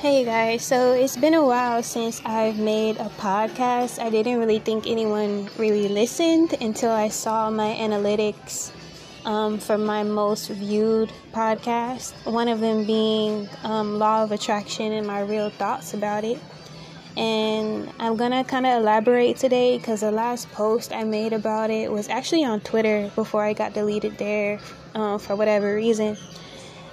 Hey guys, so it's been a while since I've made a podcast. I didn't really think anyone really listened until I saw my analytics um, for my most viewed podcast. One of them being um, Law of Attraction and my real thoughts about it. And I'm gonna kind of elaborate today because the last post I made about it was actually on Twitter before I got deleted there uh, for whatever reason.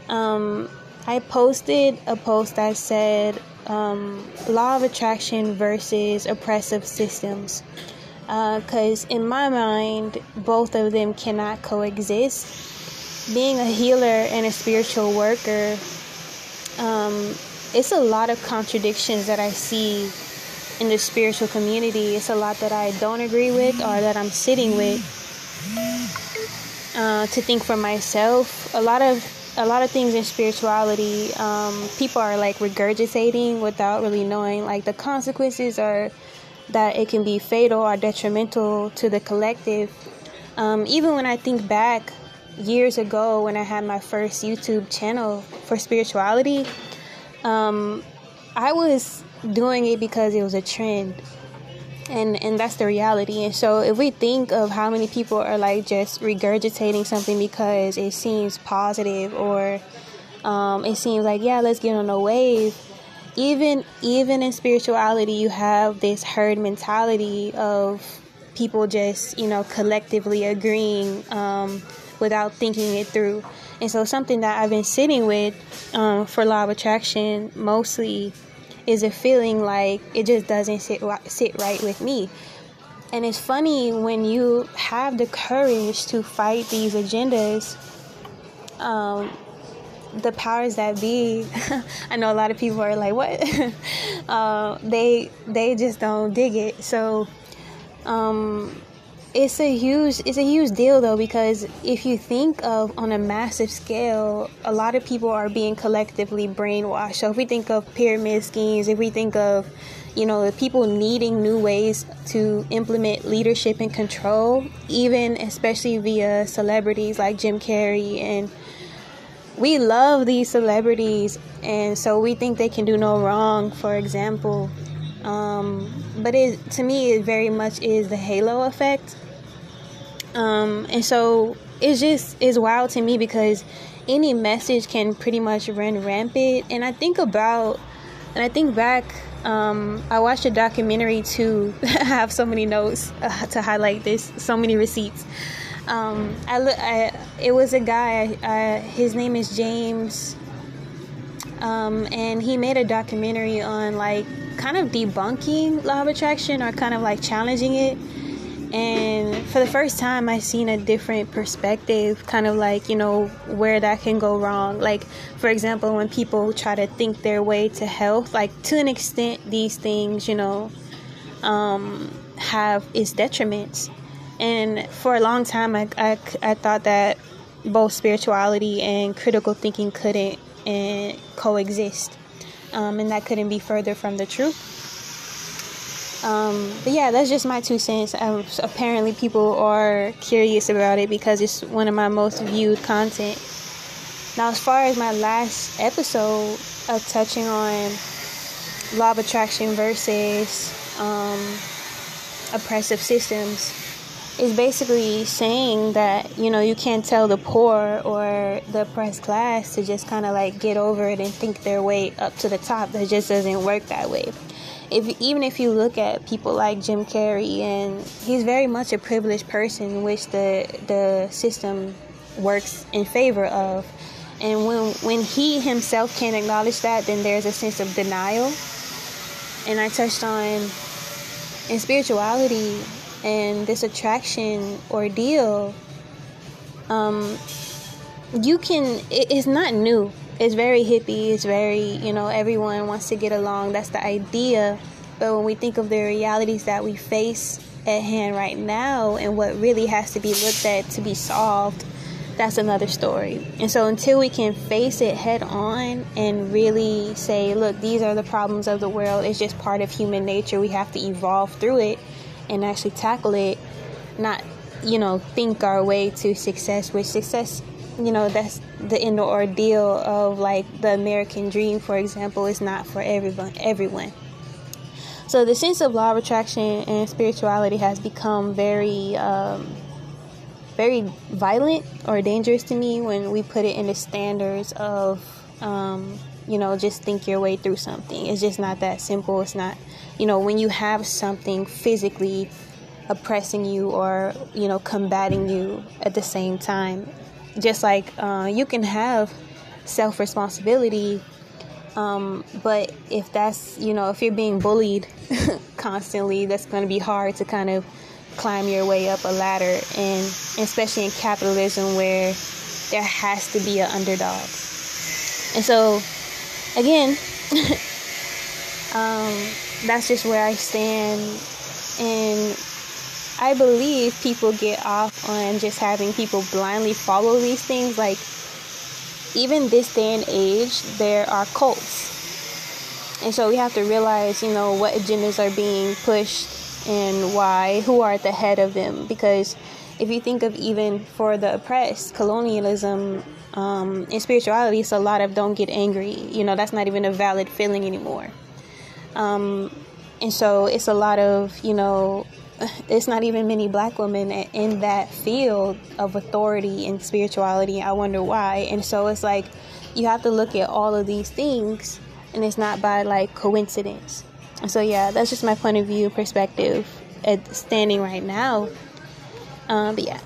Um, I posted a post that said um, law of attraction versus oppressive systems. Because uh, in my mind, both of them cannot coexist. Being a healer and a spiritual worker, um, it's a lot of contradictions that I see in the spiritual community. It's a lot that I don't agree with or that I'm sitting with. Uh, to think for myself, a lot of a lot of things in spirituality, um, people are like regurgitating without really knowing like the consequences are that it can be fatal or detrimental to the collective. Um, even when I think back years ago when I had my first YouTube channel for spirituality, um, I was doing it because it was a trend and and that's the reality. And so if we think of how many people are like just regurgitating something because it seems positive or um, it seems like yeah let's get on a wave even even in spirituality you have this herd mentality of people just you know collectively agreeing um, without thinking it through. And so something that i've been sitting with um, for law of attraction mostly is a feeling like it just doesn't sit sit right with me. And it's funny when you have the courage to fight these agendas. Um, the powers that be, I know a lot of people are like, "What?" uh, they they just don't dig it. So, um, it's a huge it's a huge deal though because if you think of on a massive scale a lot of people are being collectively brainwashed. So if we think of pyramid schemes if we think of you know people needing new ways to implement leadership and control even especially via celebrities like jim carrey and we love these celebrities and so we think they can do no wrong for example. Um, but it to me it very much is the halo effect um, and so it's just it's wild to me because any message can pretty much run rampant. And i think about and i think back um, i watched a documentary too i have so many notes uh, to highlight this so many receipts. Um, I, I, it was a guy uh, his name is james um, and he made a documentary on like kind of debunking law of attraction or kind of like challenging it. And for the first time i seen a different perspective kind of like you know where that can go wrong. Like for example when people try to think their way to health like to an extent these things you know um, have its detriments. And for a long time I, I, I thought that both spirituality and critical thinking couldn't and eh, coexist um, and that couldn't be further from the truth um, but yeah, that's just my two cents. Um, apparently, people are curious about it because it's one of my most viewed content. Now, as far as my last episode of touching on law of attraction versus um, oppressive systems, is basically saying that you know you can't tell the poor or the oppressed class to just kind of like get over it and think their way up to the top. That just doesn't work that way if even if you look at people like Jim Carrey, and he's very much a privileged person, which the the system works in favor of. And when when he himself can't acknowledge that, then there's a sense of denial. And I touched on in spirituality and this attraction ordeal. Um, you can. It, it's not new it's very hippie it's very you know everyone wants to get along. That's the idea. But when we think of the realities that we face at hand right now and what really has to be looked at to be solved that's another story. And so until we can face it head on and really say look these are the problems of the world it's just part of human nature we have to evolve through it and actually tackle it not you know think our way to success which success you know that's the end ordeal of like the American dream, for example, is not for everyone. Everyone. So the sense of law of attraction and spirituality has become very, um, very violent or dangerous to me when we put it in the standards of, um, you know, just think your way through something. It's just not that simple. It's not, you know, when you have something physically oppressing you or you know combating you at the same time just like uh, you can have self responsibility um, but if that's you know if you're being bullied constantly that's going to be hard to kind of climb your way up a ladder and especially in capitalism where there has to be an underdog. And so again um, that's just where i stand and I believe people get off on just having people blindly follow these things. Like, even this day and age, there are cults. And so we have to realize, you know, what agendas are being pushed and why, who are at the head of them. Because if you think of even for the oppressed, colonialism um, and spirituality, it's a lot of don't get angry. You know, that's not even a valid feeling anymore. Um, and so it's a lot of, you know, it's not even many black women in that field of authority and spirituality. I wonder why. And so it's like you have to look at all of these things, and it's not by like coincidence. So yeah, that's just my point of view, perspective, at standing right now. Um, but yeah.